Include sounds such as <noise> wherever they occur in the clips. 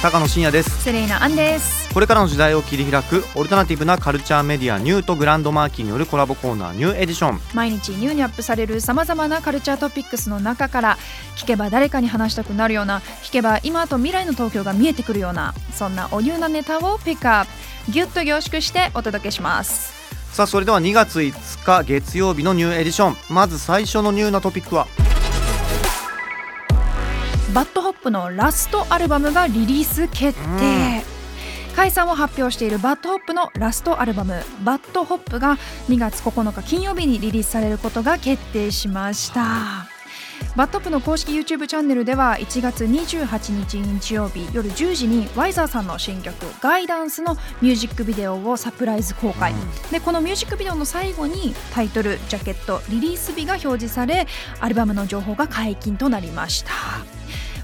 高野真也です。セレイナアンです。これからの時代を切り開くオルタナティブなカルチャーメディアニューとグランドマーキーによるコラボコーナーニューエディション。毎日ニューにアップされるさまざまなカルチャートピックスの中から聞けば誰かに話したくなるような聞けば今と未来の東京が見えてくるようなそんなおニューなネタをピックアップ。ギュッと凝縮してお届けします。さあそれでは2月5日月曜日のニューエディション。まず最初のニューなトピックは。 BAD HOP のラストアルバムがリリース決定、解散を発表している BAD HOP のラストアルバム「 BAD HOP」が2月9日金曜日にリリースされることが決定しました。 BAD HOP の公式 YouTube チャンネルでは1月28日日曜日夜10時にワイザーさんの新曲「ガイダンス」のミュージックビデオをサプライズ公開、でこのミュージックビデオの最後にタイトルジャケットリリース日が表示されアルバムの情報が解禁となりました。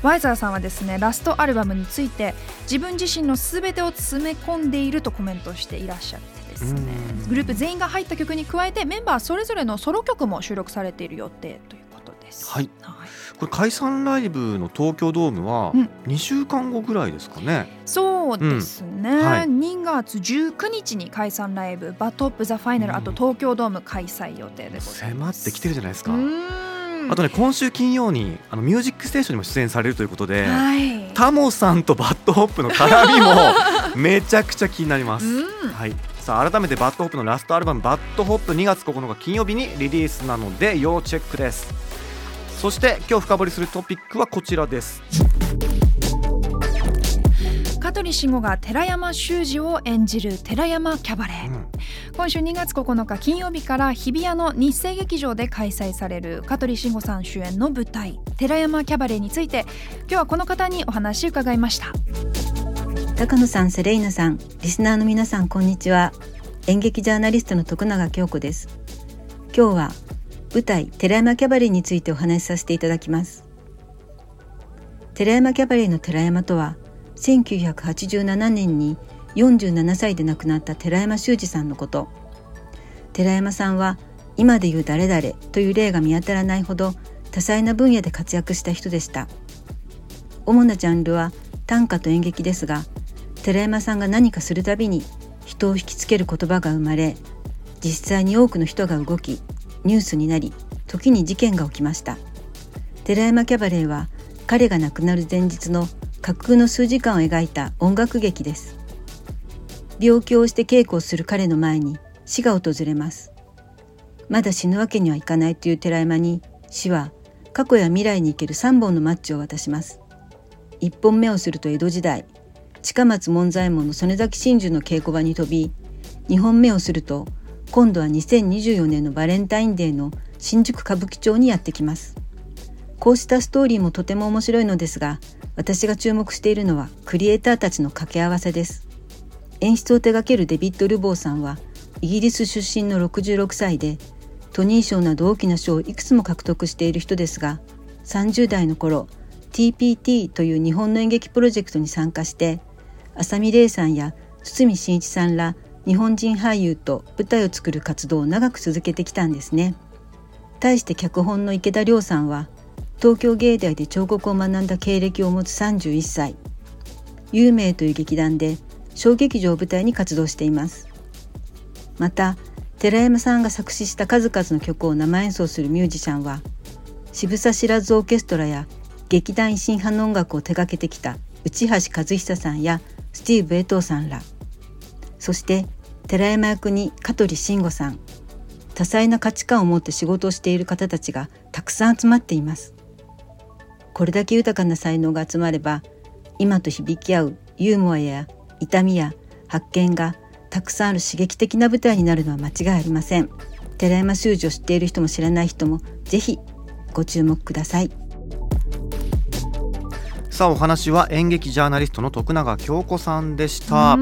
ワイザーさんはですねラストアルバムについて自分自身のすべてを詰め込んでいるとコメントしていらっしゃってですね。うん。グループ全員が入った曲に加えてメンバーそれぞれのソロ曲も収録されている予定ということです。はい。はい。これ解散ライブの東京ドームはうん。2週間後ぐらいですかね、そうですね、うん。はい。2月19日に解散ライブ「 BAD HOP THE FINAL」あと東京ドーム開催予定です。迫ってきてるじゃないですか、あとね今週金曜にあのミュージックステーションにも出演されるということで、はい。タモさんと BAD HOP の絡みも <laughs> めちゃくちゃ気になります、うん。はい、さあ改めてバッドホップのラストアルバム「バッドホップ」2月9日金曜日にリリースなので要チェックです。そして今日深掘りするトピックはこちらです香取慎吾が寺山修司を演じる寺山キャバレー、うん今週2月9日金曜日から日比谷の日生劇場で開催される香取慎吾さん主演の舞台「寺山キャバレー」について今日はこの方にお話伺いました高野さん、セレイナさん、リスナーの皆さん、こんにちは。演劇ジャーナリストの徳永京子です。今日は舞台寺山キャバレーについてお話しさせていただきます。寺山キャバレーの寺山とは、1987年に47歳で亡くなった寺山修司さんのこと。寺山さんは今で言う誰々という例が見当たらないほど多彩な分野で活躍した人でした。主なジャンルは短歌と演劇ですが寺山さんが何かするたびに人を引きつける言葉が生まれ実際に多くの人が動きニュースになり時に事件が起きました寺山キャバレーは彼が亡くなる前日の架空の数時間を描いた音楽劇です。病気をして稽古をする彼の前に死が訪れます。まだ死ぬわけにはいかないという寺山に死は過去や未来に生ける3本のマッチを渡します。1本目をすると江戸時代近松門左衛門の曽根崎真珠の稽古場に飛び2本目をすると今度は2024年のバレンタインデーの新宿歌舞伎町にやってきます。こうしたストーリーもとても面白いのですが私が注目しているのはクリエイターたちの掛け合わせです演出を手掛けるデビッド・ルボーさんはイギリス出身の66歳でトニー賞など大きな賞をいくつも獲得している人ですが30代の頃 TPT という日本の演劇プロジェクトに参加して浅見玲さんや堤真一さんら日本人俳優と舞台を作る活動を長く続けてきたんですね。対して脚本の池田亮さんは東京芸大で彫刻を学んだ経歴を持つ31歳。有名という劇団で小劇場を舞台に活動しています。また寺山さんが作詞した数々の曲を生演奏するミュージシャンは渋沢知らずオーケストラや劇団維新派の音楽を手掛けてきた内橋和久さんやスティーブ・エトーさんら。そして寺山役に香取慎吾さん。多彩な価値観を持って仕事をしている方たちがたくさん集まっています。これだけ豊かな才能が集まれば今と響き合うユーモアや痛みや発見がたくさんある刺激的な舞台になるのは間違いありません。寺山修司を知っている人も知らない人もぜひご注目ください。さあお話は演劇ジャーナリストの徳永京子さんでした。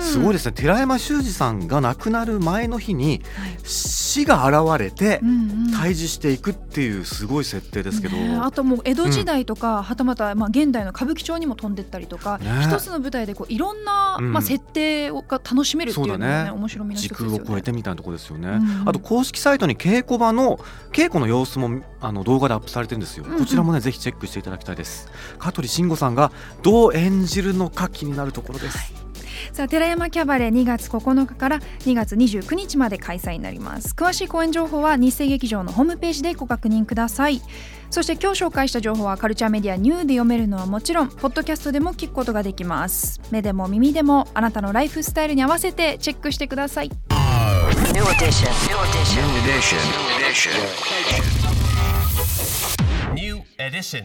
すごいですね。寺山修司さんが亡くなる前の日に死が現れて退治していくっていうすごい設定ですけど、ね、あともう江戸時代とか、うん、はたまたまあ現代の歌舞伎町にも飛んでったりとか、ね、一つの舞台でこういろんな、まあ設定が楽しめるっていうのがね、ね。面白みの一つですよね。時空を超えてみたいなところですよね。うん、あと公式サイトに稽古場の稽古の様子もあの動画でアップされてるんですよ。こちらもねぜひチェックしていただきたいです。香取慎吾さんがどう演じるのか気になるところです。はいさあ寺山キャバレー2月9日から2月29日まで開催になります詳しい公演情報は日生劇場のホームページでご確認くださいそして今日紹介した情報はカルチャーメディアニューで読めるのはもちろんポッドキャストでも聞くことができます目でも耳でもあなたのライフスタイルに合わせてチェックしてください New edition. New edition. New edition. New edition.